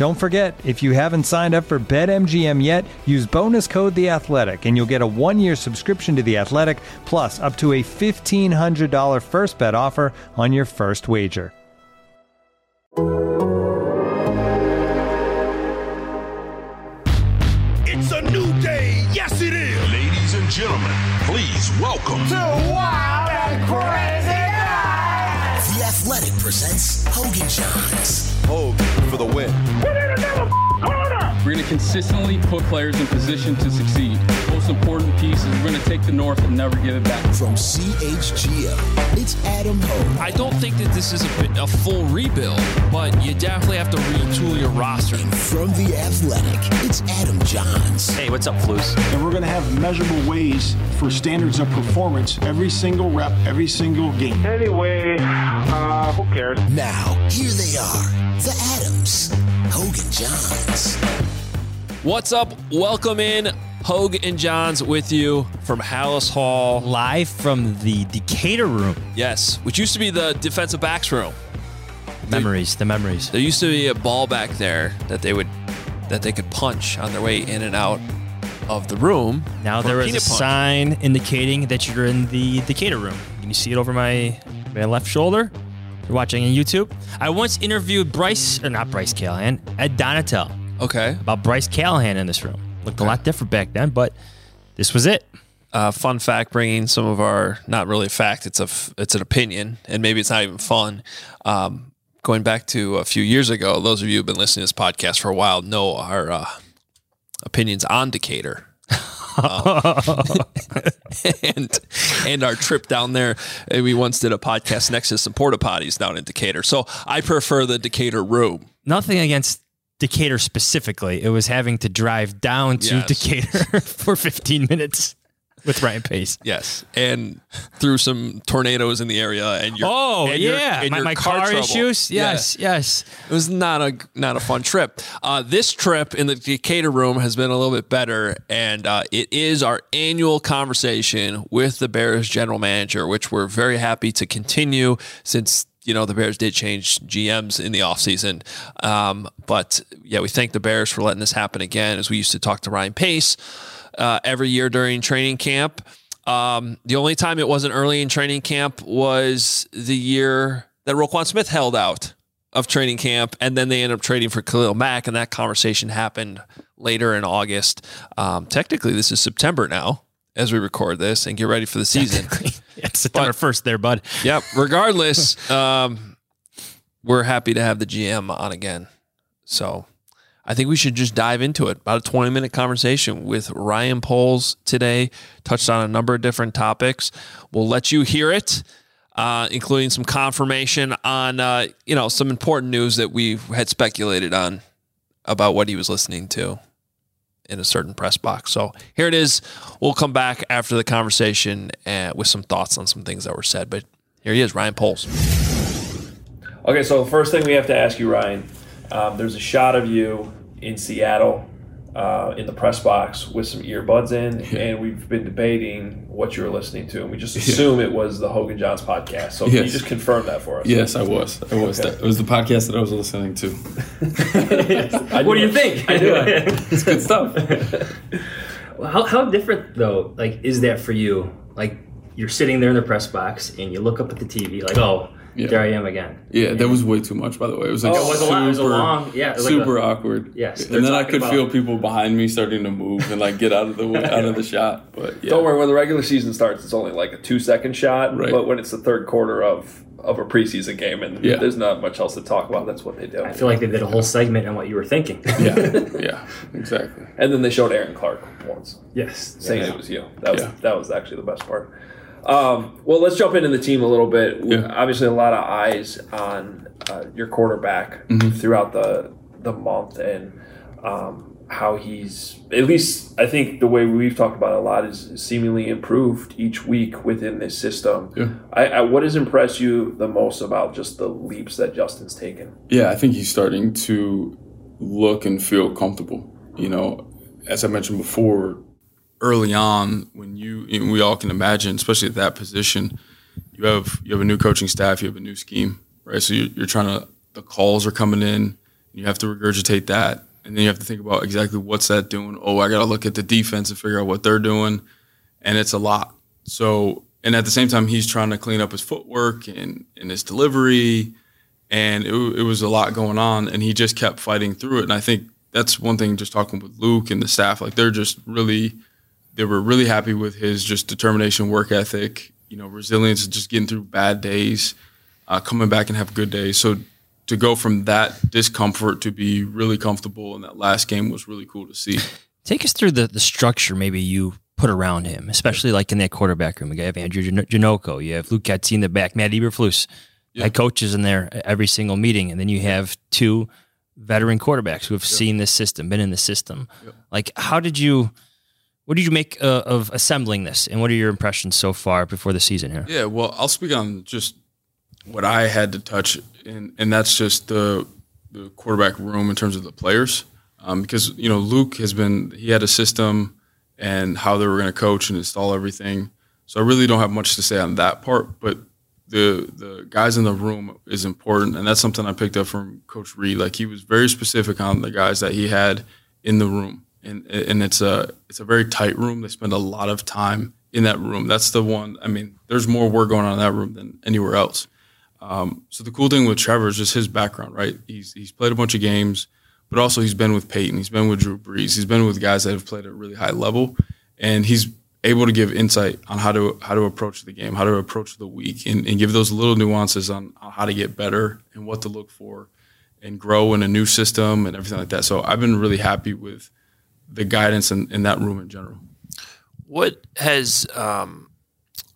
Don't forget, if you haven't signed up for BetMGM yet, use bonus code The Athletic, and you'll get a one-year subscription to The Athletic, plus up to a fifteen hundred dollar first bet offer on your first wager. It's a new day. Yes, it is. Ladies and gentlemen, please welcome Wild presents Hoge and Jahns. Hogan for the win. We're going to consistently put players in position to succeed. Most important piece is we're going to take the North and never give it back. From CHGO, it's Adam Hoge. I don't think that this is a, a full rebuild, but you definitely have to retool your roster. And from The Athletic, it's Adam Jahns. Hey, what's up, Flus? and we're going to have measurable ways for standards of performance every single rep, every single game. Anyway, uh, who cares? Now, here they are, the Adams, Hoge and Jahns. What's up? Welcome in. Hoge and Jahns with you from Halas Hall. live from the Decatur room. Yes, which used to be the defensive backs room. Memories, the memories. There used to be a ball back there that they would that they could punch on their way in and out of the room. Now for there is a peanut punch. sign indicating that you're in the Decatur room. Can you see it over my my left shoulder? You're watching on YouTube. I once interviewed Bryce, or not Bryce Callahan, Ed Donatell Okay. about Bryce Callahan in this room. Looked a lot different back then, but this was it. uh, fun fact bringing some of our not really a fact it's a it's an opinion and maybe it's not even fun um, going back to a few years ago those of you who've been listening to this podcast for a while know our uh, opinions on decatur Um, and and our trip down there we once did a podcast next to some porta potties down in decatur so i prefer the decatur room Nothing against Decatur specifically. It was having to drive down to Yes. Decatur for 15 minutes with Ryan Pace. yes and through some tornadoes in the area and your Oh and your- yeah, and my, my car, trouble. issues. Yes, yes. It was not a not a fun trip. Uh, this trip in the Decatur room has been a little bit better, and uh, it is our annual conversation with the Bears general manager, which we're very happy to continue since you know the Bears did change GMs in the offseason. Um, but yeah, we thank the Bears for letting this happen again, as we used to talk to Ryan Pace uh, every year during training camp. Um, the only time it wasn't early in training camp was the year that Roquan Smith held out of training camp, and then they ended up trading for Khalil Mack, and that conversation happened later in August. Um, technically, this is September now as we record this and get ready for the season. It's September first, there, bud. yep. Regardless, um, we're happy to have the GM on again. So I think we should just dive into it. About a 20 minute conversation with Ryan Poles today. Touched on a number of different topics. We'll let you hear it, uh, including some confirmation on uh, you know some important news that we had speculated on about what he was listening to in a certain press box. So here it is. We'll come back after the conversation uh, with some thoughts on some things that were said. But here he is, Ryan Poles. Okay, so the first thing we have to ask you, Ryan, um, there's a shot of you in Seattle uh, in the press box with some earbuds in, and we've been debating what you were listening to, and we just assume it was the Hoge and Jahns podcast. So can you just confirm that for us? Yes, I was. I was. Okay. That, it was the podcast that I was listening to. What do you think? It's good stuff. how, how different though, like, is that for you? Like, you're sitting there in the press box and you look up at the TV, like, oh, Yeah. There I am again. Yeah, yeah, that was way too much. By the way, it was like oh, it was super, a lot. It was a long, yeah, super like a, awkward. Yes, and then I could about, feel people behind me starting to move and like get out of the way, out of the shot. But yeah. don't worry, when the regular season starts, it's only like a two second shot. Right. But when it's the third quarter of of a preseason game, and yeah. there's not much else to talk about. That's what they do. I feel like they did a whole segment on what you were thinking. yeah, yeah, exactly. And then they showed Aaron Clark once. Yes, saying yeah. it was you. That was yeah. that was actually the best part. Um, well, let's jump into the team a little bit. Yeah. Obviously, a lot of eyes on uh, your quarterback mm-hmm. throughout the the month, and um, how he's at least I think the way we've talked about a lot is seemingly improved each week within this system. Yeah. I, I, what has impressed you the most about just the leaps that Justin's taken? Yeah, I think he's starting to look and feel comfortable. You know, as I mentioned before, early on when you, we all can imagine, especially at that position, you have you have a new coaching staff, you have a new scheme, right? So you're, you're trying to the calls are coming in, you have to regurgitate that, and then you have to think about exactly what's that doing. Oh, I got to look at the defense and figure out what they're doing, and it's a lot. So and at the same time, he's trying to clean up his footwork and and his delivery, and it, it was a lot going on, and he just kept fighting through it. And I think that's one thing. Just talking with Luke and the staff, like they're just really they were really happy with his just determination, work ethic, you know, resilience, just getting through bad days, uh, coming back and have good days. So to go from that discomfort to be really comfortable in that last game was really cool to see. Take us through the the structure maybe you put around him, especially like in that quarterback room. You have Andrew Janocko, you have Luke Getsy in the back, Matt Eberflus, yeah. head coaches in there every single meeting, and then you have two veteran quarterbacks who have yeah. seen this system, been in the system. Yeah. Like, how did you? What did you make uh, of assembling this, and what are your impressions so far before the season here? Yeah, well, I'll speak on just what I had to touch, and and that's just the the quarterback room in terms of the players, um, because you know Luke has been he had a system and how they were going to coach and install everything. So I really don't have much to say on that part, but the the guys in the room is important, and that's something I picked up from Coach Reid. Like he was very specific on the guys that he had in the room and and it's a it's a very tight room. They spend a lot of time in that room. That's the one. I mean, there's more work going on in that room than anywhere else. Um, so the cool thing with Trevor is just his background, right? He's he's played a bunch of games, but also he's been with Peyton, he's been with Drew Brees, he's been with guys that have played at a really high level, and he's able to give insight on how to how to approach the game, how to approach the week, and, and give those little nuances on, on how to get better and what to look for, and grow in a new system and everything like that. So I've been really happy with the guidance in, in that room in general. What has um,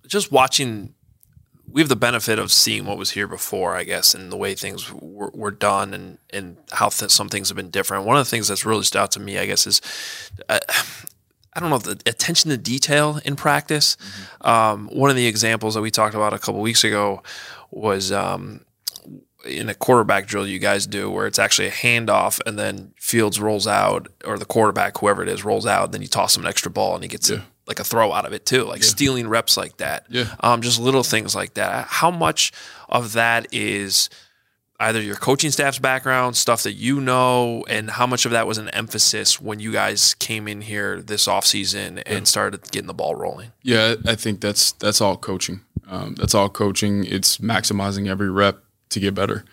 just watching? We have the benefit of seeing what was here before, I guess, and the way things were, were done, and and how th- some things have been different. One of the things that's really stood out to me, I guess, is. Uh, I don't know the attention to detail in practice. Mm-hmm. Um, one of the examples that we talked about a couple weeks ago was um, in a quarterback drill you guys do where it's actually a handoff and then Fields rolls out or the quarterback, whoever it is, rolls out, and then you toss him an extra ball and he gets yeah. a, like a throw out of it too, like yeah. stealing reps like that. Yeah. Um, just little things like that. How much of that is either your coaching staff's background, stuff that you know, and how much of that was an emphasis when you guys came in here this offseason and yeah. started getting the ball rolling? Yeah, I think that's that's all coaching. Um, that's all coaching. It's maximizing every rep to get better.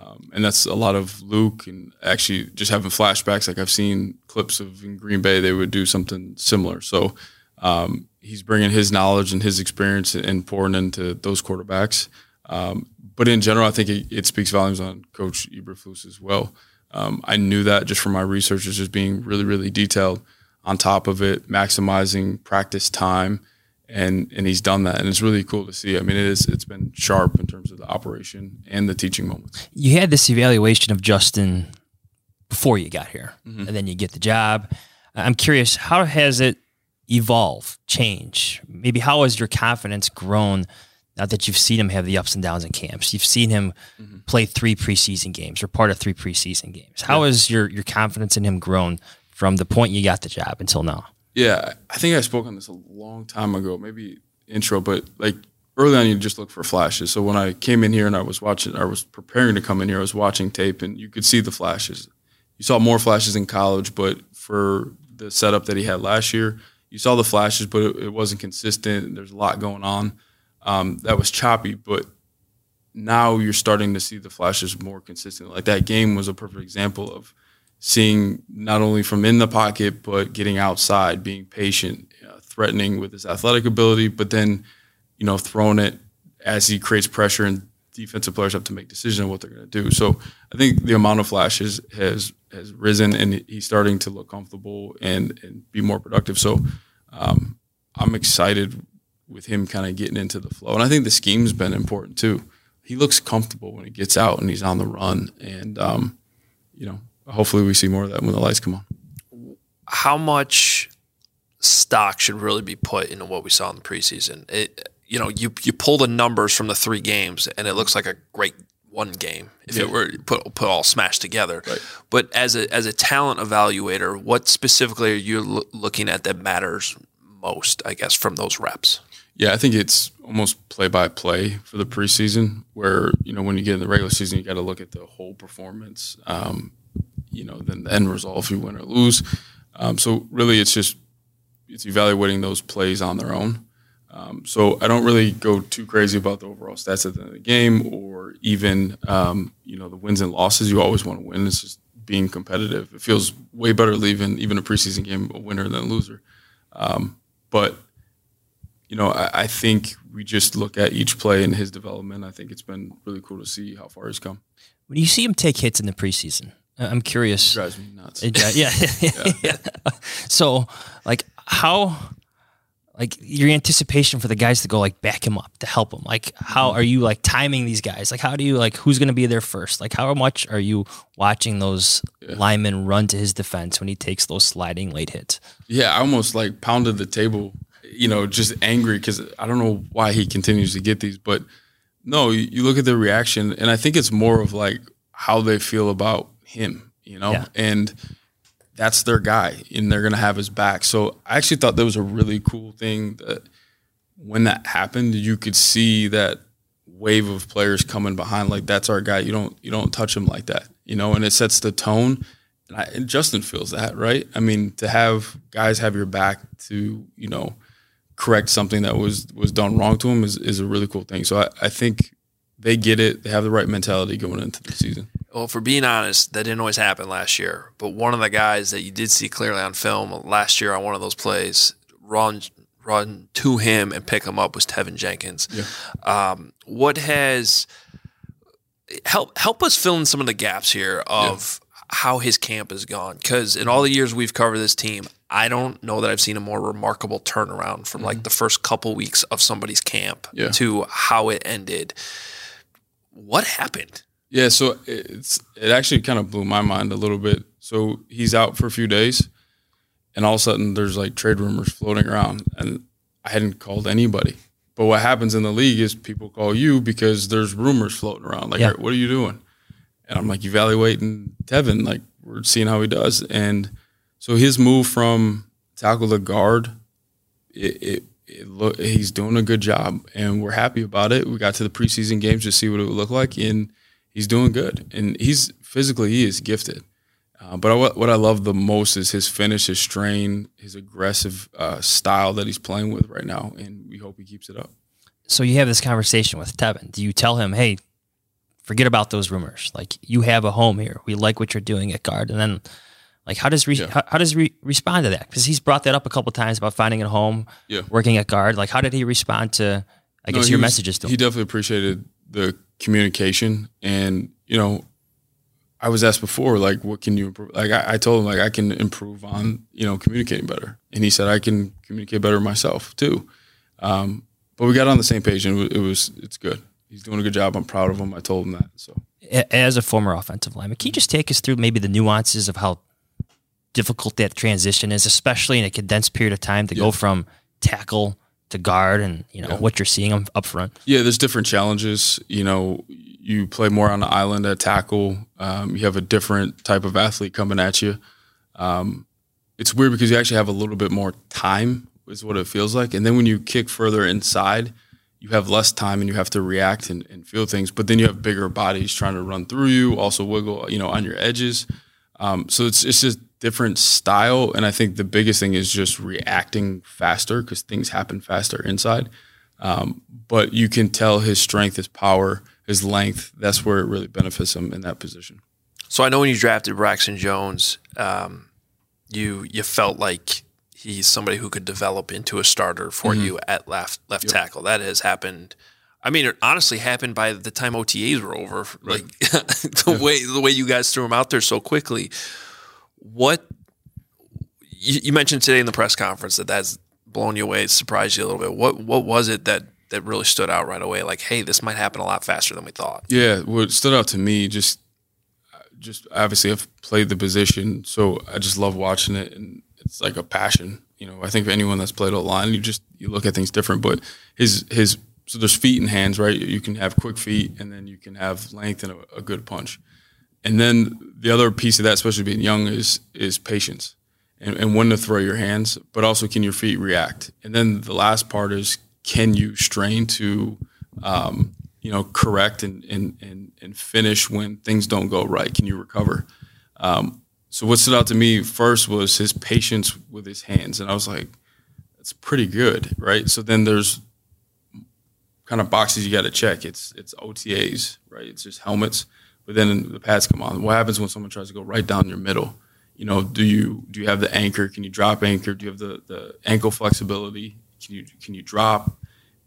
Um, and that's a lot of Luke and actually just having flashbacks. Like I've seen clips of in Green Bay, they would do something similar. So um, he's bringing his knowledge and his experience and pouring into those quarterbacks. Um, but in general, I think it, it, speaks volumes on Coach Eberflus as well. Um, I knew that just from my research, is just being really, really detailed. On top of it, maximizing practice time and and he's done that, and it's really cool to see. I mean, it is it's been sharp in terms of the operation and the teaching moments. You had this evaluation of Justin before you got here, mm-hmm. and then you get the job. I'm curious, how has it evolved, change? Maybe how has your confidence grown? Now that you've seen him have the ups and downs in camps, you've seen him mm-hmm. play three preseason games or part of three preseason games. How yeah. has your your confidence in him grown from the point you got the job until now? Yeah, I think I spoke on this a long time ago, maybe intro, but like early on, you just look for flashes. So when I came in here and I was watching, I was preparing to come in here, I was watching tape and you could see the flashes. You saw more flashes in college, but for the setup that he had last year, you saw the flashes, but it, it wasn't consistent. There's a lot going on. Um, that was choppy, but now you're starting to see the flashes more consistent. Like that game was a perfect example of seeing not only from in the pocket, but getting outside, being patient, uh, threatening with his athletic ability, but then, you know, throwing it as he creates pressure and defensive players have to make decisions on what they're going to do. So I think the amount of flashes has has risen and he's starting to look comfortable and, and be more productive. So um, I'm excited with him kind of getting into the flow. And I think the scheme's been important too. He looks comfortable when he gets out and he's on the run. And, um, you know, hopefully we see more of that when the lights come on. How much stock should really be put into what we saw in the preseason? It, you know, you you pull the numbers from the three games, and it looks like a great one game if yeah. it were put put all smashed together. Right. But as a as a talent evaluator, what specifically are you lo- looking at that matters most? I guess from those reps. Yeah, I think it's almost play by play for the preseason, where you know when you get in the regular season, you got to look at the whole performance. Um, you know, then the end result if you win or lose. Um, so really, it's just it's evaluating those plays on their own. Um, so I don't really go too crazy about the overall stats at the end of the game, or even um, you know the wins and losses. You always want to win. It's just being competitive. It feels way better leaving even a preseason game a winner than a loser. Um, but you know, I, I, think we just look at each play and his development. I think it's been really cool to see how far he's come. When you see him take hits in the preseason, I'm curious. It drives me nuts. It, yeah. yeah. yeah. So, like, how like your anticipation for the guys to go like back him up to help him like how mm-hmm. are you like timing these guys like how do you like who's going to be there first like how much are you watching those yeah. linemen run to his defense when he takes those sliding late hits yeah i almost like pounded the table you know just angry because i don't know why he continues to get these but no you, you, look at the reaction and i think it's more of like how they feel about him you know yeah. and that's their guy and they're going to have his back. So I actually thought that was a really cool thing that when that happened, you could see that wave of players coming behind like that's our guy. You don't you don't touch him like that, you know, and it sets the tone. And, I, and Justin feels that, right? I mean, to have guys have your back to, you know, correct something that was was done wrong to him is, is a really cool thing. So I, I think they get it. They have the right mentality going into the season. Well, for being honest, that didn't always happen last year. But one of the guys that you did see clearly on film last year on one of those plays run run to him and pick him up was Teven Jenkins. Yeah. Um, what has help help us fill in some of the gaps here of yeah. how his camp has gone? Because in all the years we've covered this team, I don't know that I've seen a more remarkable turnaround from mm-hmm. like the first couple weeks of somebody's camp yeah. to how it ended. What happened? Yeah, so it's it actually kind of blew my mind a little bit. So he's out for a few days, and all of a sudden there's like trade rumors floating around, and I hadn't called anybody. But what happens in the league is people call you because there's rumors floating around. Like, yeah. what are you doing? And I'm like evaluating Teven. Like we're seeing how he does, and so his move from tackle to guard, it, it, it look he's doing a good job, and we're happy about it. We got to the preseason games to see what it would look like, and he's doing good, and he's physically he is gifted. Uh, but I, what I love the most is his finish, his strain, his aggressive uh, style that he's playing with right now, and we hope he keeps it up. So you have this conversation with Teven. Do you tell him, "Hey, forget about those rumors. Like you have a home here. We like what you're doing at guard." And then, like, how does re- yeah. how, how, does he re- respond to that? Because he's brought that up a couple times about finding a home, yeah. working at guard. Like, how did he respond to? I guess no, your was, messages to him. He definitely appreciated the communication and you know i was asked before like what can you improve like I, I, told him like i can improve on you know communicating better and he said i can communicate better myself too um, but we got on the same page and it was it's good he's doing a good job i'm proud of him i told him that so as a former offensive lineman can you just take us through maybe the nuances of how difficult that transition is especially in a condensed period of time to yeah. go from tackle to guard and you know yeah. what you're seeing up front? Yeah, there's different challenges. You know, you play more on the island at tackle. Um, you have a different type of athlete coming at you. Um, it's weird because you actually have a little bit more time, is what it feels like. And then when you kick further inside, you have less time and you have to react and, and feel things. But then you have bigger bodies trying to run through you, also wiggle, you know, on your edges. Um, so it's it's just different style. And I think the biggest thing is just reacting faster because things happen faster inside. Um, but you can tell his strength, his power, his length, that's where it really benefits him in that position. So I know when you drafted Braxton Jones, um, you you felt like he's somebody who could develop into a starter for Mhm. you at left left Yep. tackle. That has happened. I mean, it honestly happened by the time OTAs were over. Like the way the way you guys threw him out there so quickly. What you, you mentioned today in the press conference that that's blown you away, surprised you a little bit. What what was it that that really stood out right away? Like, hey, this might happen a lot faster than we thought. Yeah, what stood out to me just, just obviously I've played the position, so I just love watching it, and it's like a passion. You know, I think anyone that's played a line, you just you look at things different. But his his so there's feet and hands, right? You can have quick feet, and then you can have length and a, a good punch. And then the other piece of that, especially being young, is is patience and, and when to throw your hands, but also can your feet react. And then the last part is can you strain to um, you know correct and, and and and finish when things don't go right? Can you recover? Um, so what stood out to me first was his patience with his hands, and I was like, that's pretty good, right? So then there's kind of boxes you got to check. It's it's OTAs, right? It's just helmets, but then the pads come on. What happens when someone tries to go right down your middle? You know, do you do you have the anchor? Can you drop anchor? Do you have the the ankle flexibility? Can you can you drop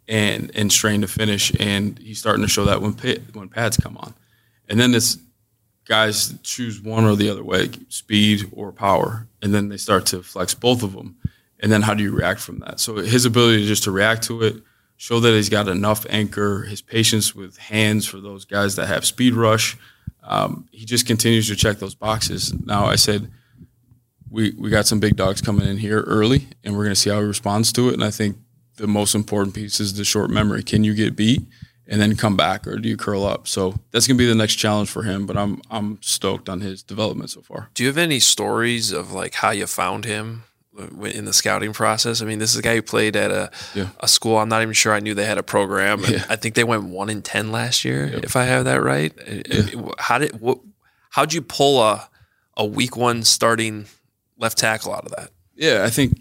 and and strain to finish? And he's starting to show that when pit, when pads come on, and then this guys choose one or the other way, speed or power, and then they start to flex both of them. And then how do you react from that? So his ability just to react to it, show that he's got enough anchor, his patience with hands for those guys that have speed rush. Um, he just continues to check those boxes. Now I said we we got some big dogs coming in here early, and we're going to see how he responds to it. And I think the most important piece is the short memory. Can you get beat and then come back, or do you curl up? So that's going to be the next challenge for him. But I'm I'm stoked on his development so far. Do you have any stories of like how you found him in the scouting process? I mean, this is a guy who played at a Yeah. a school. I'm not even sure I knew they had a program. Yeah. I think they went one in ten last year, if I have that right. Uh, How did what? How'd you pull a a week one starting left tackle out of that? Yeah, I think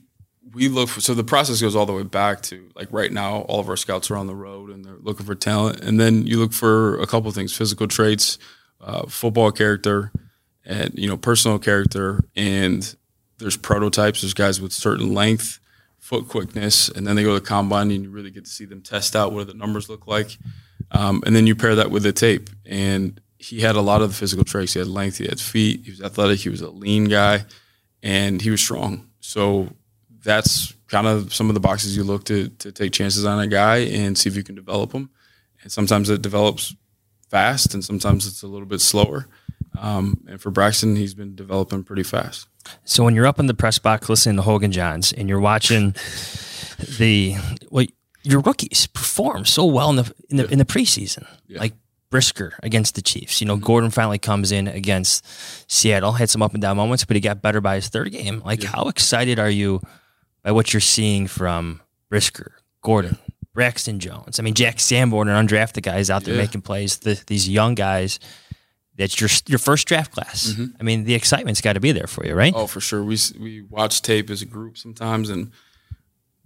we look for so the process goes all the way back to like right now all of our scouts are on the road and they're looking for talent and then you look for a couple of things physical traits uh, football character and you know personal character and there's prototypes there's guys with certain length foot quickness and then they go to the combine and you really get to see them test out what the numbers look like um, and then you pair that with the tape and he had a lot of the physical traits he had length he had feet he was athletic he was a lean guy and he was strong so that's kind of some of the boxes you look to to take chances on a guy and see if you can develop him. And sometimes it develops fast, and sometimes it's a little bit slower. Um, and for Braxton, he's been developing pretty fast. So when you're up in the press box listening to Hoge and Jahns and you're watching the well, your rookies perform so well in the in the, in the preseason, like Brisker against the Chiefs. You know, mm-hmm. Gordon finally comes in against Seattle, had some up and down moments, but he got better by his third game. Like, how excited are you by what you're seeing from Brisker, Gordon, Braxton Jones? I mean, Jack Sanborn, an undrafted guy, is out there Yeah. making plays. The, these young guys. That's your your first draft class. Mm-hmm. I mean, the excitement's got to be there for you, right? Oh, for sure. We we watch tape as a group sometimes, and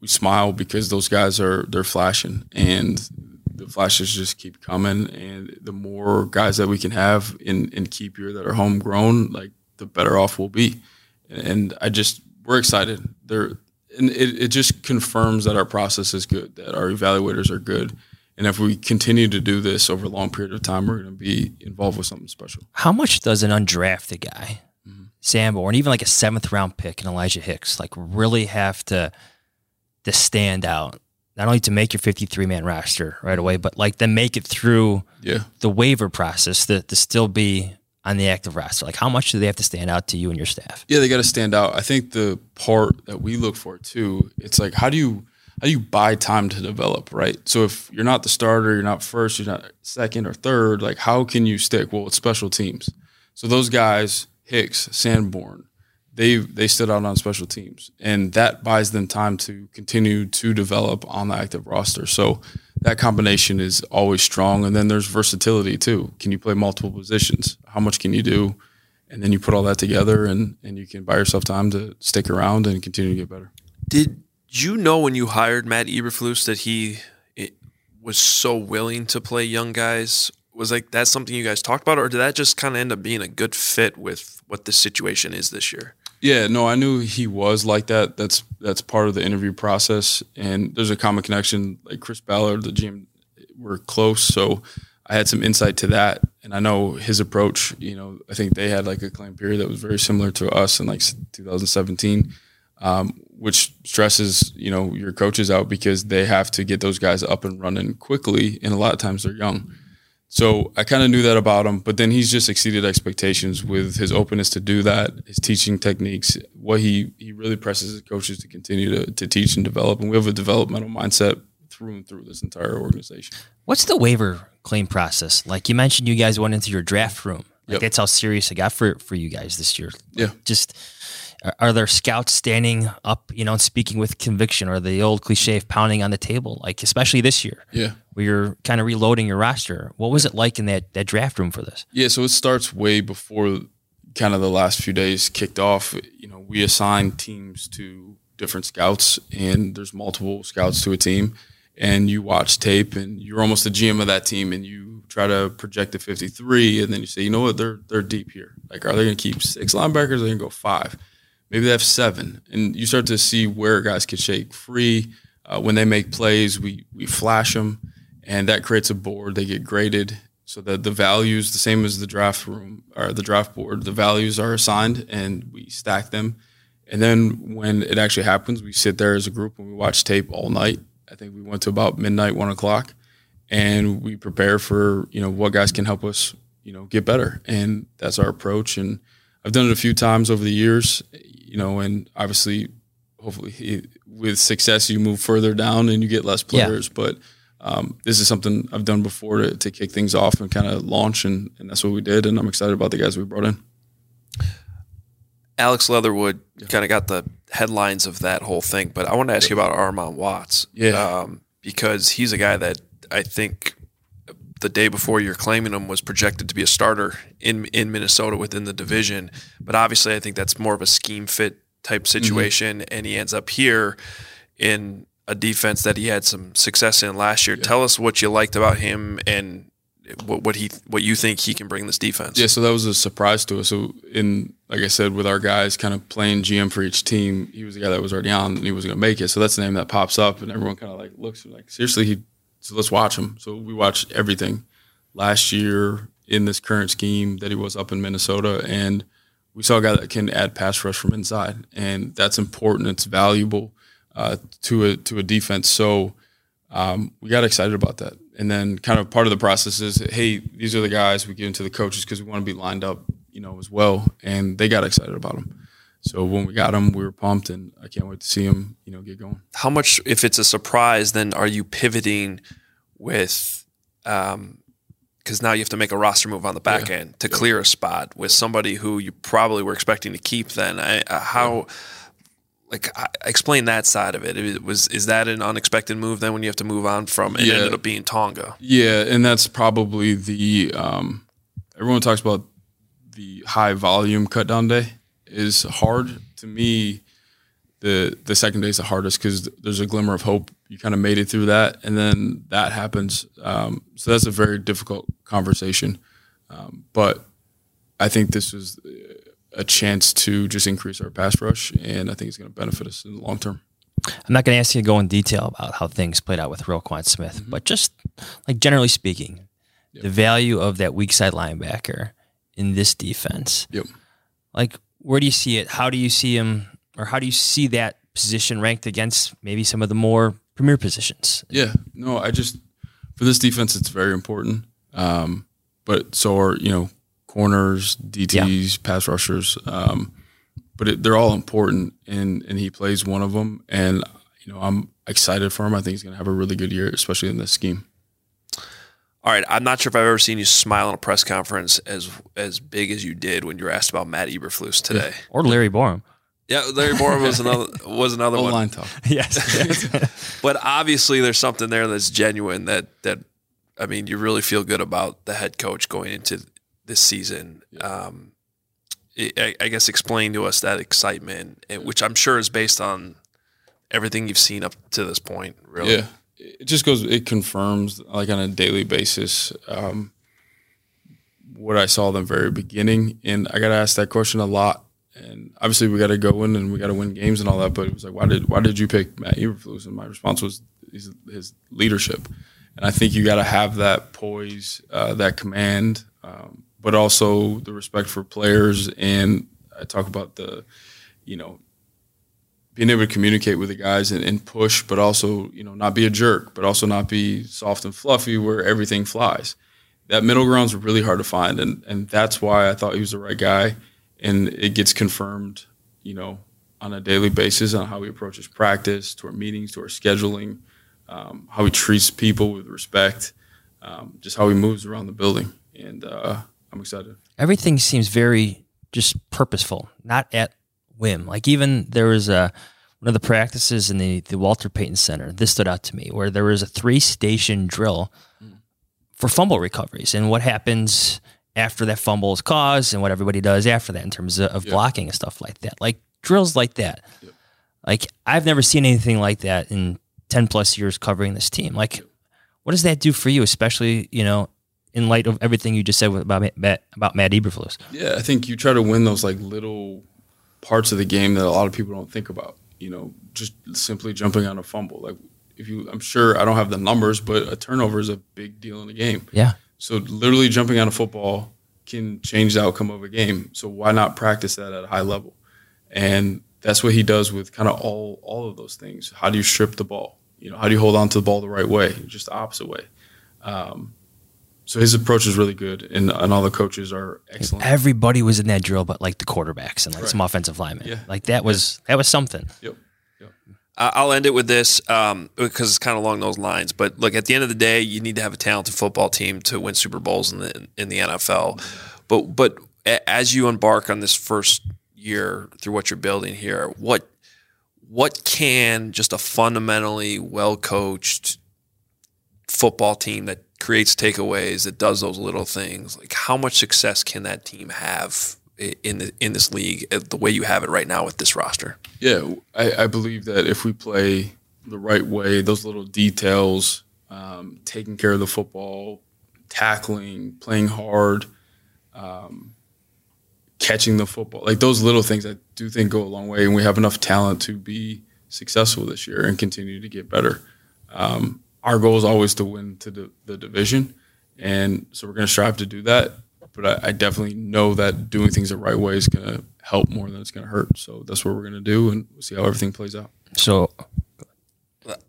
we smile because those guys are they're flashing, and the flashes just keep coming. And the more guys that we can have in in keep here that are homegrown, like the better off we'll be. And I just we're excited. They're and it, it just confirms that our process is good, that our evaluators are good. And if we continue to do this over a long period of time, we're going to be involved with something special. How much does an undrafted guy, mm-hmm. Sanborn, even like a seventh round pick in Elijah Hicks, like really have to to stand out? Not only to make your 53 man roster right away, but like then make it through Yeah. the waiver process to, to still be on the active roster. Like how much do they have to stand out to you and your staff? Yeah, they got to stand out. I think the part that we look for too, it's like how do you how do you buy time to develop, right? So if you're not the starter, you're not first, you're not second or third, like how can you stick? Well, it's special teams. So those guys, Hicks, Sanborn, they they stood out on special teams, and that buys them time to continue to develop on the active roster. So that combination is always strong. And then there's versatility too. Can you play multiple positions? How much can you do? And then you put all that together, and and you can buy yourself time to stick around and continue to get better. Did you know when you hired Matt Eberflus that he was so willing to play young guys, was like that something you guys talked about, or did that just kind of end up being a good fit with what the situation is this year? Yeah, no, I knew he was like that. That's that's part of the interview process, and there's a common connection. Like Chris Ballard, the GM, we're close, so I had some insight to that, and I know his approach. You know, I think they had like a claim period that was very similar to us in like 2017, um, which stresses you know your coaches out because they have to get those guys up and running quickly, and a lot of times they're young. So I kind of knew that about him, but then he's just exceeded expectations with his openness to do that, his teaching techniques, what he he really presses his coaches to continue to, to teach and develop, and we have a developmental mindset through and through this entire organization. What's the waiver claim process? Like you mentioned, you guys went into your draft room. Like Yep. that's how serious it got for for you guys this year. Yeah. Just are- there scouts standing up, you know, and speaking with conviction, or the old cliche of pounding on the table? Like especially this year, Yeah. where you're kind of reloading your roster. What was it like in that that draft room for this? Yeah, so it starts way before kind of the last few days kicked off. You know, we assign teams to different scouts, and there's multiple scouts to a team, and you watch tape, and you're almost the GM of that team, and you try to project the 53, and then you say, you know what, they're they're deep here. Like, are they going to keep six linebackers? Or are they going to go five? Maybe they have seven, and you start to see where guys can shake free. Uh, when they make plays, we we flash them, and that creates a board. They get graded so that the values, the same as the draft room or the draft board, the values are assigned, and we stack them. And then when it actually happens, we sit there as a group and we watch tape all night. I think we went to about midnight, one o'clock, and we prepare for you know what guys can help us you know get better, and that's our approach. And I've done it a few times over the years, you know, and obviously, hopefully, with success, you move further down and you get less Yeah. players. But um, this is something I've done before to, to kick things off and kind of launch, and, and that's what we did. And I'm excited about the guys we brought in. Alex Leatherwood kind of got the headlines of that whole thing, but I want to ask you about Armon Watts. Yeah. Um, because he's a guy that I think the day before you're claiming him was projected to be a starter in in Minnesota within the division. But obviously, I think that's more of a scheme fit type mm-hmm. situation, and he ends up here in a defense that he had some success in last year. Tell us what you liked about him and what, what he what you think he can bring this defense. Yeah, so that was a surprise to us. So in like I said, with our guys kind of playing GM for each team, he was the guy that was already on and he was going to make it. So that's the name that pops up, and everyone kind of like looks like seriously. He so let's watch him. So we watched everything last year in this current scheme that he was up in Minnesota, and we saw a guy that can add pass rush from inside, and that's important. It's valuable uh, to a to a defense. So um, we got excited about that. And then kind of part of the process is, hey, these are the guys we give into the coaches because we want to be lined up, you know, as well. And they got excited about them. So when we got them, we were pumped, and I can't wait to see them, you know, get going. how much if it's a surprise then are you pivoting with um because now you have to make a roster move on the back Yeah. end to clear a spot with somebody who you probably were expecting to keep then I, uh, how like I, explain that side of it. it was is that an unexpected move then when you have to move on from it Yeah. ended up being tonga Yeah, and that's probably the um, everyone talks about the high volume cut down day is hard to me. The the second day is the hardest because there's a glimmer of hope. You kind of made it through that, and then that happens. Um, so that's a very difficult conversation. Um, but I think this was a chance to just increase our pass rush, and I think it's going to benefit us in the long term. I'm not going to ask you to go in detail about how things played out with Roquan Smith, Mm-hmm. but just like generally speaking, the value of that weak side linebacker in this defense. Yep. Like, where do you see it? How do you see him, or how do you see that position ranked against maybe some of the more premier positions? Yeah, no, I just for this defense, it's very important. Um, but so are you know corners, DTs, pass rushers. Um, but it, they're all important, and and he plays one of them. And you know, I'm excited for him. I think he's going to have a really good year, especially in this scheme. All right i'm not sure if i've ever seen you smile in a press conference as as big as you did when you were asked about matt eberflus today Or Larry Borom. yeah larry Borom was another was another one line talk. yes. yes. but obviously there's something there that's genuine that that I mean you really feel good about the head coach going into this season. Um, I, I guess explain to us that excitement, which I'm sure is based on everything you've seen up to this point. Really, Yeah, it just goes. It confirms like on a daily basis. Um, what I saw in the very beginning, and I got to ask that question a lot. And obviously, we got to go in and we got to win games and all that. But it was like, why did why did you pick Matt Eberflus? And my response was his, his leadership. And I think you got to have that poise, uh, that command, um, but also the respect for players. And I talk about the, you know, being able to communicate with the guys and, and, push, but also, you know, not be a jerk, but also not be soft and fluffy where everything flies. That middle ground's really hard to find. And, and that's why I thought he was the right guy. And it gets confirmed, you know, on a daily basis on how he approaches practice, to our meetings, to our scheduling, um, how he treats people with respect, um, just how he moves around the building. And uh, I'm excited. Everything seems very just purposeful, not at whim. Like even there was a one of the practices in the the Walter Payton Center. This stood out to me where there was a three station drill for fumble recoveries and what happens after that fumble is caused and what everybody does after that in terms of, of blocking and stuff like that. Like drills like that. Like I've never seen anything like that in 10 plus years covering this team. Like what does that do for you, especially, you know, in light of everything you just said about Matt, about Matt Eberflus? Yeah, I think you try to win those like little parts of the game that a lot of people don't think about. You know, just simply jumping on a fumble. Like if you, I'm sure I don't have the numbers, but a turnover is a big deal in a game. Yeah. So literally jumping on a football can change the outcome of a game. So why not practice that at a high level? And that's what he does with kind of all all of those things. How do you strip the ball? You know, how do you hold on to the ball the right way? Just the opposite way. Um, so his approach is really good, and, and all the coaches are excellent. Everybody was in that drill, but like the quarterbacks and like right. some offensive linemen. Yeah. Like that was yeah. that was something. Yep. yep. Uh, I'll end it with this um, because it's kind of along those lines. But look, at the end of the day, you need to have a talented football team to win Super Bowls in the in the NFL. But but as you embark on this first year through what you're building here, what what can just a fundamentally well coached football team that creates takeaways, that does those little things. Like how much success can that team have in the in this league uh, the way you have it right now with this roster? Yeah, I, I believe that if we play the right way, those little details, um, taking care of the football, tackling, playing hard, um, catching the football, like those little things, I do think go a long way, and we have enough talent to be successful this year and continue to get better. Um, our goal is always to win to the, the division, and so we're going to strive to do that. But I, I, definitely know that doing things the right way is going to help more than it's going to hurt. So that's what we're going to do, and we'll see how everything plays out. So,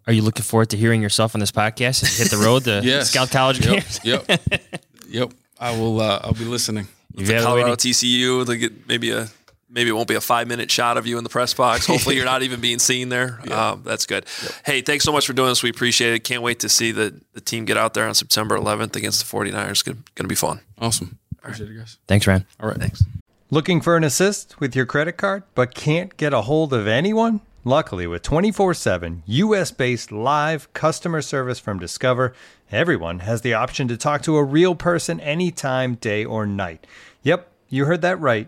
are you looking forward to hearing yourself on this podcast and hit the road to yes. scout college yep. games? yep, yep. I will. Uh, I'll be listening. You Colorado TCU, they get maybe a maybe it won't be a five minute shot of you in the press box. Hopefully, you're not even being seen there. Yeah. Um, that's good. Yep. Hey, thanks so much for doing this. We appreciate it. Can't wait to see the, the team get out there on September 11th against the 49ers. It's going to be fun. Awesome. Appreciate it, guys. Thanks, Ryan. All right. Thanks. Looking for an assist with your credit card, but can't get a hold of anyone? Luckily, with 24 7 US based live customer service from Discover, everyone has the option to talk to a real person anytime, day or night. Yep, you heard that right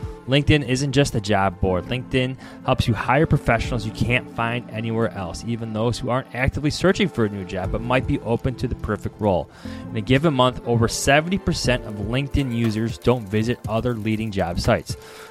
LinkedIn isn't just a job board. LinkedIn helps you hire professionals you can't find anywhere else, even those who aren't actively searching for a new job but might be open to the perfect role. In a given month, over 70% of LinkedIn users don't visit other leading job sites.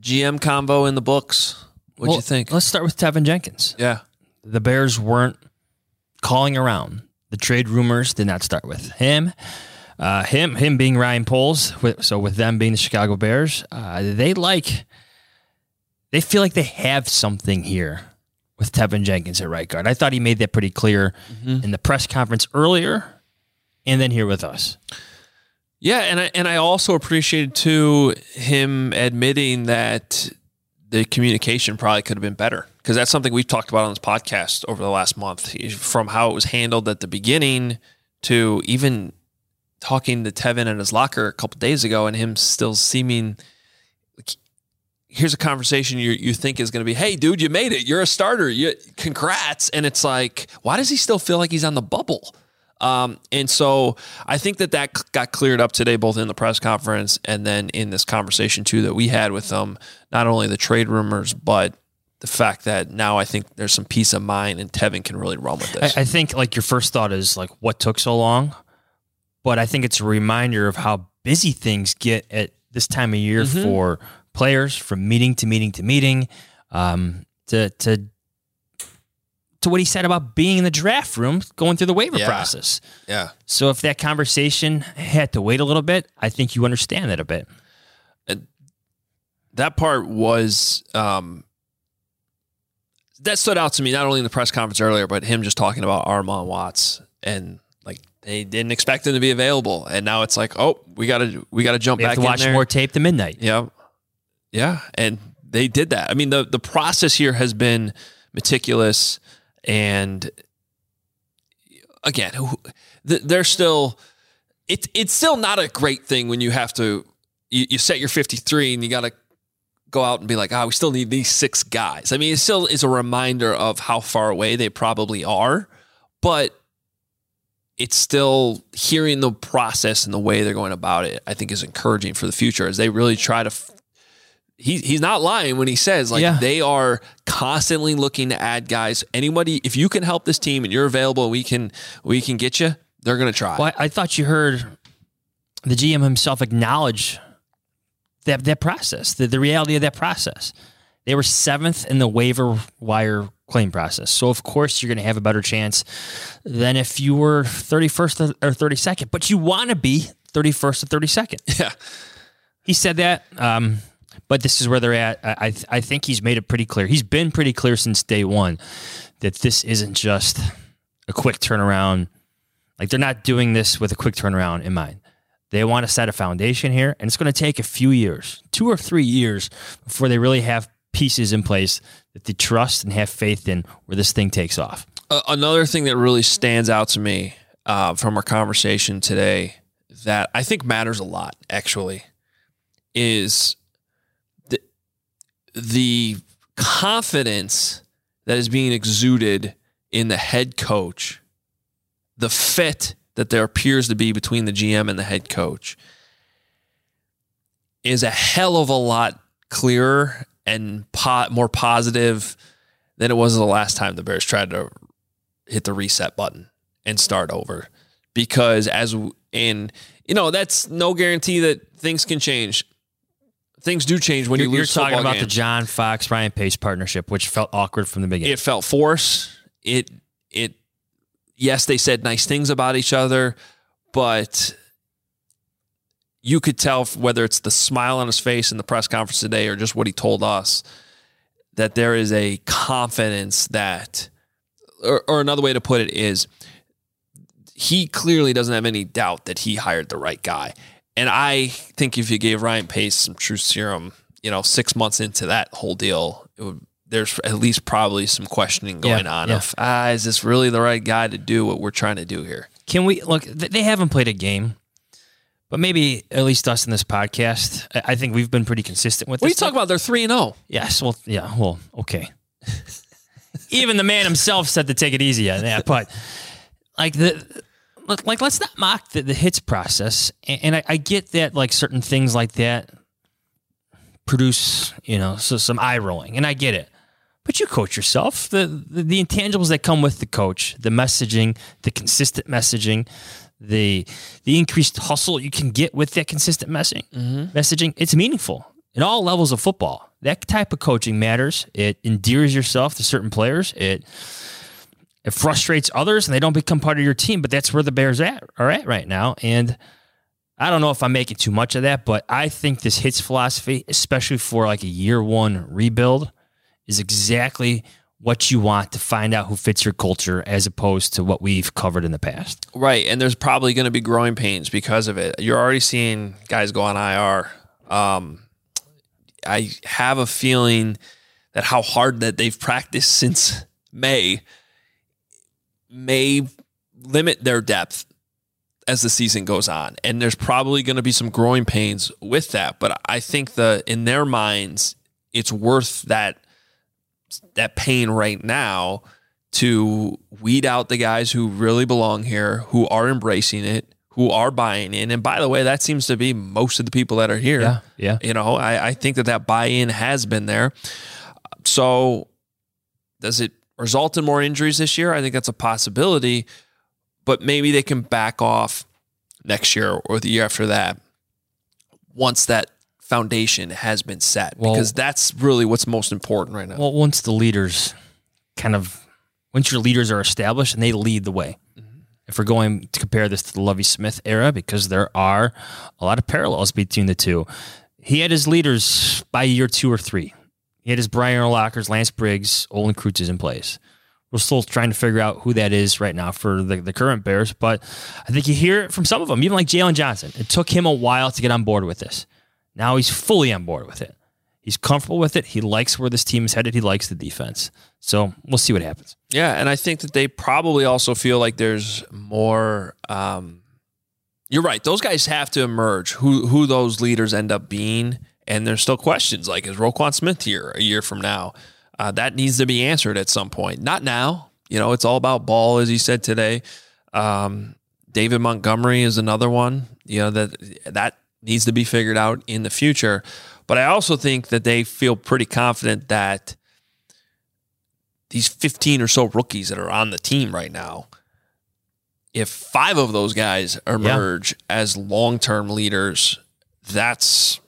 GM combo in the books. What'd Well, you think? Let's start with Teven Jenkins. Yeah. The Bears weren't calling around. The trade rumors did not start with him. Uh, him, him being Ryan Poles. With, so with them being the Chicago Bears, uh, they like, they feel like they have something here with Teven Jenkins at right guard. I thought he made that pretty clear Mhm. in the press conference earlier, and then here with us. Yeah, and I and I also appreciated too him admitting that the communication probably could have been better because that's something we've talked about on this podcast over the last month. From how it was handled at the beginning to even talking to Teven in his locker a couple days ago, and him still seeming. like, Here's a conversation you you think is going to be, hey, dude, you made it. You're a starter. You, congrats. And it's like, why does he still feel like he's on the bubble? Um, and so I think that that got cleared up today, both in the press conference and then in this conversation too that we had with them. Not only the trade rumors, but the fact that now I think there's some peace of mind and Teven can really run with this. I, I think like your first thought is like what took so long, but I think it's a reminder of how busy things get at this time of year Mhm. for players, from meeting to meeting to meeting, um, to to to what he said about being in the draft room, going through the waiver Yeah. process. Yeah. So if that conversation had to wait a little bit, I think you understand that a bit. that part was um, that stood out to me not only in the press conference earlier, but him just talking about Armon Watts and like they didn't expect him to be available, and now it's like, oh, we gotta we gotta jump We back have to in watch there. more tape to midnight. Yeah, yeah, and they did that. I mean the the process here has been meticulous, and again, they're still. It's it's still not a great thing when you have to you, you set your fifty three and you got to go out and be like, ah, we still need these six guys. I mean, it still is a reminder of how far away they probably are, but it's still hearing the process and the way they're going about it. I think is encouraging for the future as they really try to. He, he's not lying when he says like Yeah. they are constantly looking to add guys. Anybody, if you can help this team and you're available, we can we can get you. They're going to try. Well, I, I thought you heard the GM himself acknowledge that that process, the, the reality of that process. They were seventh in the waiver wire claim process. So, of course, you're going to have a better chance than if you were 31st or 32nd, but you want to be 31st or 32nd. Yeah. He said that. Um, but this is where they're at. I, I I think he's made it pretty clear. He's been pretty clear since day one that this isn't just a quick turnaround. Like they're not doing this with a quick turnaround in mind. They want to set a foundation here, and it's going to take a few years, two or three years, before they really have pieces in place that they trust and have faith in where this thing takes off. Uh, another thing that really stands out to me uh, from our conversation today that I think matters a lot, actually, is the confidence that is being exuded in the head coach, the fit that there appears to be between the GM and the head coach is a hell of a lot clearer and po- more positive than it was the last time the Bears tried to hit the reset button and start over. Because as in you know that's no guarantee that things can change. Things do change when you're, you you're talking about the. John Fox Ryan Pace partnership, which felt awkward from the beginning. It felt forced. It it yes, they said nice things about each other, but you could tell whether it's the smile on his face in the press conference today or just what he told us that there is a confidence that or, or another way to put it is he clearly doesn't have any doubt that he hired the right guy. And I think if you gave Ryan Pace some true serum, you know, six months into that whole deal, it would, there's at least probably some questioning going Yeah, on yeah. of, ah, is this really the right guy to do what we're trying to do here? Can we look? They haven't played a game, But maybe at least us in this podcast, I think we've been pretty consistent with What are you talking about? They're three and oh. zero. Yes. Well, yeah. Well, okay. Even the man himself said to take it easy on that, but like the like, like let's not mock the, the hits process. And, and I, I get that like certain things like that produce you know so some eye rolling, and I get it. But you coach yourself. The, the the intangibles that come with the coach, the messaging, the consistent messaging, the the increased hustle you can get with that consistent messaging. Mm-hmm. Messaging, it's meaningful in all levels of football. That type of coaching matters. It endears yourself to certain players. It it frustrates others and they don't become part of your team. But that's where the Bears at are at right now. And I don't know if I'm making too much of that, but I think this hits philosophy, especially for like a year one rebuild, is exactly what you want to find out who fits your culture as opposed to what we've covered in the past. Right, and there's probably going to be growing pains because of it. You're already seeing guys go on IR. Um, I have a feeling that how hard that they've practiced since May may limit their depth as the season goes on, and there's probably going to be some growing pains with that. But I think the in their minds, it's worth that that pain right now to weed out the guys who really belong here, who are embracing it, who are buying in. And by the way, that seems to be most of the people that are here. Yeah, yeah. You know, I, I think that that buy-in has been there. So does it result in more injuries this year? I think that's a possibility, but maybe they can back off next year or the year after that once that foundation has been set Well- because that's really what's most important right now. Well, once the leaders kind of, once your leaders are established and they lead the way. Mm-hmm. If we're going to compare this to the Lovie Smith era, because there are a lot of parallels between the two, he had his leaders by year two or three. He had his Brian Urlachers, Lance Briggs, Olin Kreutz in place. We're still trying to figure out who that is right now for the, the current Bears, but I think you hear it from some of them, even like Jaylon Johnson. It took him a while to get on board with this. Now he's fully on board with it. He's comfortable with it. He likes where this team is headed. He likes the defense. So we'll see what happens. Yeah, and I think that they probably also feel like there's more. Um, you're right; those guys have to emerge. Who who those leaders end up being, and there's still questions like is Roquan Smith here a year from now? Uh, that needs to be answered at some point. Not now. You know, it's all about ball, as he said today. Um, David Montgomery is another one. You know that that needs to be figured out in the future. But I also think that they feel pretty confident that these 15 or so rookies that are on the team right now, if five of those guys emerge as long-term leaders, that's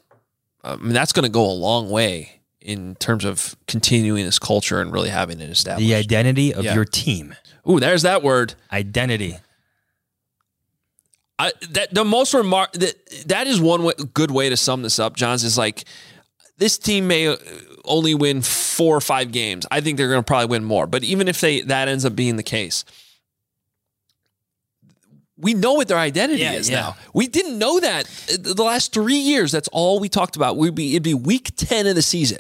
Um, I mean that's going to go a long way in terms of continuing this culture and really having it established. The identity of Yeah. your team. Ooh, there's that word. Identity. I, that the most remark that that is one way, good way to sum this up. Jahns is like this team may only win four or five games. I think they're going to probably win more. But even if they that ends up being the case, we know what their identity Yeah, is yeah. now. We didn't know that uh, the last three years. That's all we talked about. We'd be it'd be week ten of the season.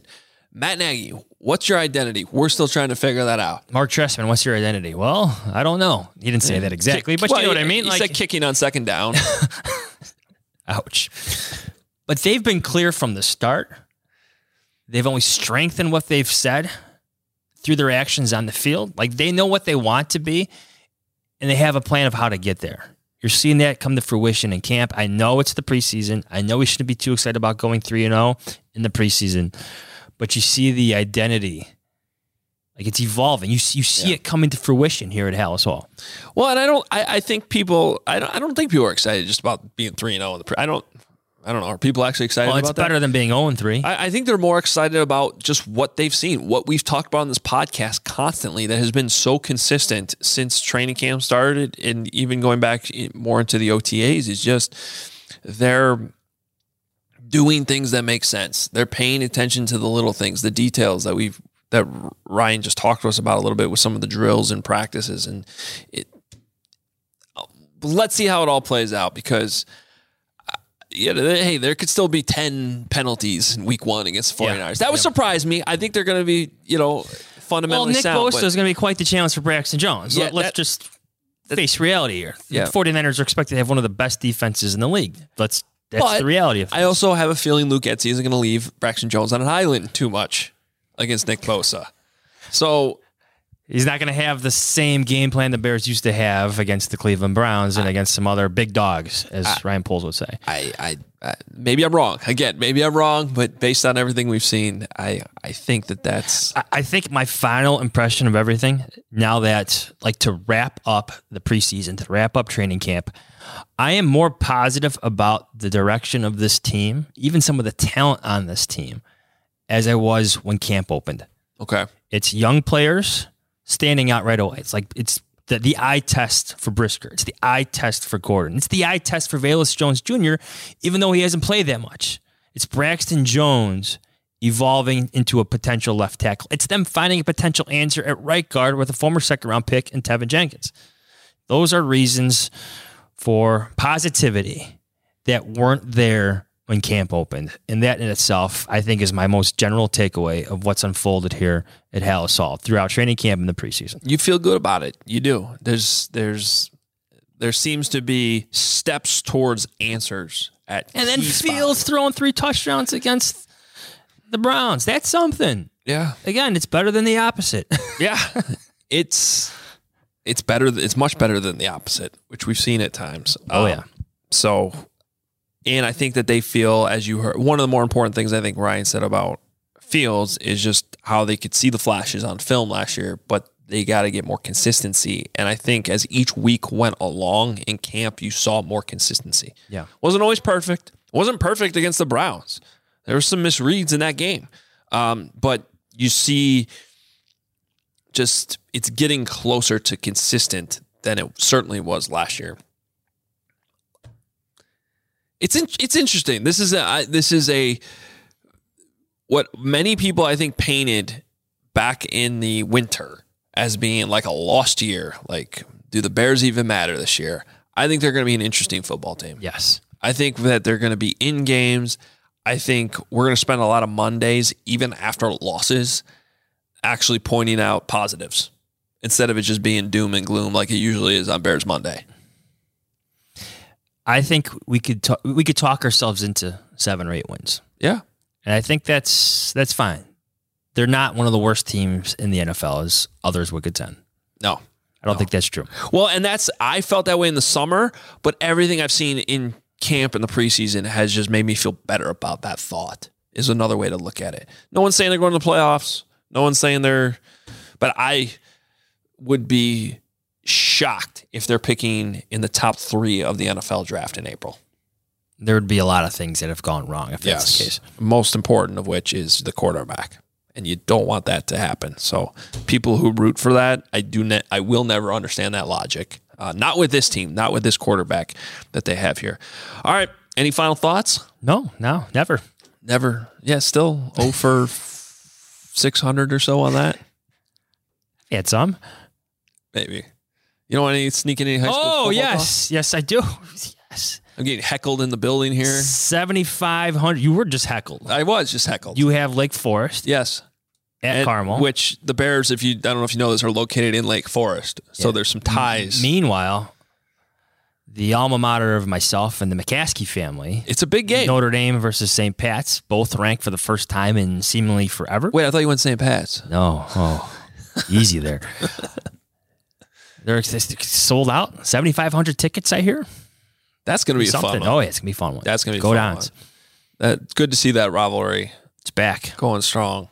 Matt Nagy, what's your identity? We're still trying to figure that out. Marc Trestman, what's your identity? Well, I don't know. He didn't say that exactly, but Well, you know what I mean? He said kicking on second down. ouch. But they've been clear from the start. They've only strengthened what they've said through their actions on the field. Like they know what they want to be, and they have a plan of how to get there. You're seeing that come to fruition in camp. I know it's the preseason. I know we shouldn't be too excited about going 3 and 0 in the preseason, but you see the identity. Like it's evolving. You, you see it coming to fruition here at Halas Hall. Well, and I don't. I, I think people. I don't. I don't think people are excited just about being three and zero in the. Pre- I don't. I don't know. Are people actually excited Well, it's better that? than being 0 and 3. I, I think they're more excited about just what they've seen, what we've talked about on this podcast constantly that has been so consistent since training camp started, and even going back more into the OTAs is just they're doing things that make sense. They're paying attention to the little things, the details that we've that Ryan just talked to us about a little bit with some of the drills and practices, and it. Let's see how it all plays out because yeah, hey, there could still be 10 penalties in week one against the 49ers. That would surprise me. I think they're going to be, you know, fundamentally Well, Nick sound. Bosa is going to be quite the challenge for Braxton Jones. Yeah, Let, us that- just face reality here. Yeah. The 49ers are expected to have one of the best defenses in the league. That's that's But the reality of it. I also have a feeling Luke Getsy isn't going to leave Braxton Jones on an island too much against Nick Bosa. So He's not going to have the same game plan the Bears used to have against the Cleveland Browns and against some other big dogs, as Ryan Poles would say. I, I, I, maybe I'm wrong. Again, maybe I'm wrong, but based on everything we've seen, I, I think that that's. I, I think my final impression of everything, now that, like, to wrap up the preseason, to wrap up training camp, I am more positive about the direction of this team, even some of the talent on this team, as I was when camp opened. Okay. It's young players standing out right away. It's like it's the, the eye test for Brisker. It's the eye test for Gordon. It's the eye test for Velus Jones Jr., even though he hasn't played that much. It's Braxton Jones evolving into a potential left tackle. It's them finding a potential answer at right guard with a former second round pick and Teven Jenkins. Those are reasons for positivity that weren't there when camp opened. And that in itself, I think, is my most general takeaway of what's unfolded here at Halas Hall throughout training camp and the preseason. You feel good about it. You do. There's, there's, there seems to be steps towards answers at. And then key spots. Fields throwing three touchdowns against the Browns. That's something. Yeah. Again, it's better than the opposite. Yeah. it's, it's better. It's much better than the opposite, which we've seen at times. Oh, Um, yeah. So, and I think that they feel, as you heard, one of the more important things I think Ryan said about Fields is just how they could see the flashes on film last year, but they got to get more consistency. And I think as each week went along in camp, you saw more consistency. Yeah. Wasn't always perfect. Wasn't perfect against the Browns. There were some misreads in that game. Um, but you see just it's getting closer to consistent than it certainly was last year. It's in, it's interesting. This is a I, this is a what many people I think painted back in the winter as being like a lost year. Like, do the Bears even matter this year? I think they're going to be an interesting football team. Yes. I think that they're going to be in games. I think we're going to spend a lot of Mondays, even after losses, actually pointing out positives instead of it just being doom and gloom like it usually is on Bears Monday. I think we could talk, we could talk ourselves into seven or eight wins. Yeah. And I think that's that's fine. They're not one of the worst teams in the NFL as others would contend. No. I don't think that's true. Well, and that's I felt that way in the summer, but everything I've seen in camp in the preseason has just made me feel better about that thought. Is another way to look at it. No one's saying they're going to the playoffs. No one's saying they're but I would be shocked if they're picking in the top 3 of the NFL draft in April. There would be a lot of things that have gone wrong if that's the case. Most important of which is the quarterback. And you don't want that to happen. So people who root for that, I do ne- I will never understand that logic. Uh, not with this team, not with this quarterback that they have here. All right. Any final thoughts? No, no, never. Never. Yeah, still 0 for 600 or so on that. Had some. Maybe. You don't want any sneaking any high school Oh yes, yes I do. Yes. I'm getting heckled in the building here. Seventy five hundred. You were just heckled. I was just heckled. You have Lake Forest yes. at And- Carmel. Which the Bears, if you I don't know if you know this, are located in Lake Forest. So Yeah. there's some ties. Meanwhile, the alma mater of myself and the McCaskey family. It's a big game. Notre Dame versus St. Pat's, both ranked for the first time in seemingly forever. Wait, I thought you went St. Pat's. No, oh, easy there. They're sold out. Seventy five hundred tickets. I hear. That's going to be a Something. fun one. Oh, yeah, it's gonna be a fun one. That's going to be go fun. That's good to see that rivalry It's back. going strong.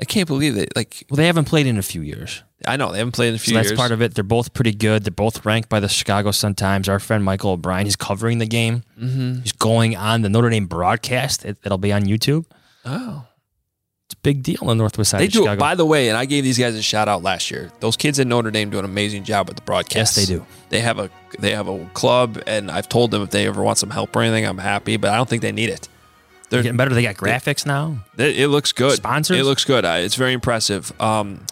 I can't believe it. Like Well, they haven't played in a few years. I know they haven't played in a few So that's years. part of it. They're both pretty good. They're both ranked by the Chicago Sun Times. Our friend Michael O'Brien, he's covering the game. Mhm. He's going on the Notre Dame broadcast. It, it'll be on YouTube. Oh, big deal on the Northwest side they do. Chicago. By the way, and I gave these guys a shout out last year. Those kids at Notre Dame do an amazing job with the broadcast. Yes, they do. They have a they have a club, and I've told them if they ever want some help or anything, I'm happy. But I don't think they need it. They're getting better. They got graphics now. It, it looks good. Sponsors? It looks good. Uh, It's very impressive. Um,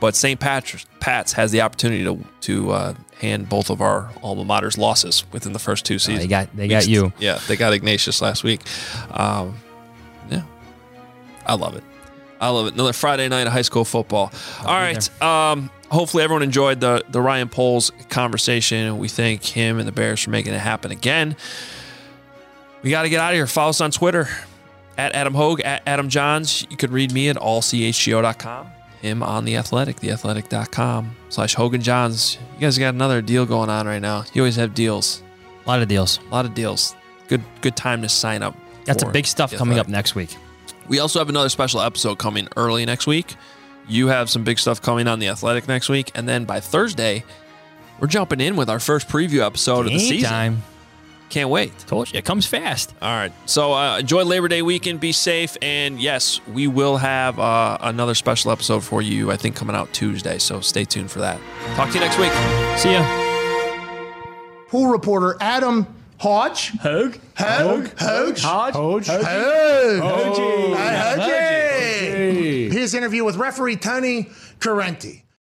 but St. Patrick's Pat's has the opportunity to to uh, hand both of our alma mater's losses within the first two seasons. they got- they got you. Yeah, they got Ignatius last week. Um, I love it. I love it. Another Friday night of high school football. All right. Um, hopefully everyone enjoyed the the Ryan Poles conversation. We thank him and the Bears for making it happen again. We got to get out of here. Follow us on Twitter at Adam Hoge, at Adam Jahns. You could read me at allchgo.com. Him on The Athletic, theathletic.com slash Hoge and Jahns. You guys got another deal going on right now. You always have deals. A lot of deals. A lot of deals. Good good time to sign up. That's a big stuff coming up next week. We also have another special episode coming early next week. You have some big stuff coming on the Athletic next week, and then by Thursday, we're jumping in with our first preview episode of the season. time. Can't wait. Told you, it comes fast. All right. So uh, enjoy Labor Day weekend. Be safe, and yes, we will have uh, another special episode for you. I think coming out Tuesday. So stay tuned for that. Talk to you next week. See ya. Pool reporter Adam Hodge. Hogue. Hogue. Hodge. Hodge. Hodge. Hogue. Hogue. Hodge. Hogue. His interview with referee Tony Corrente.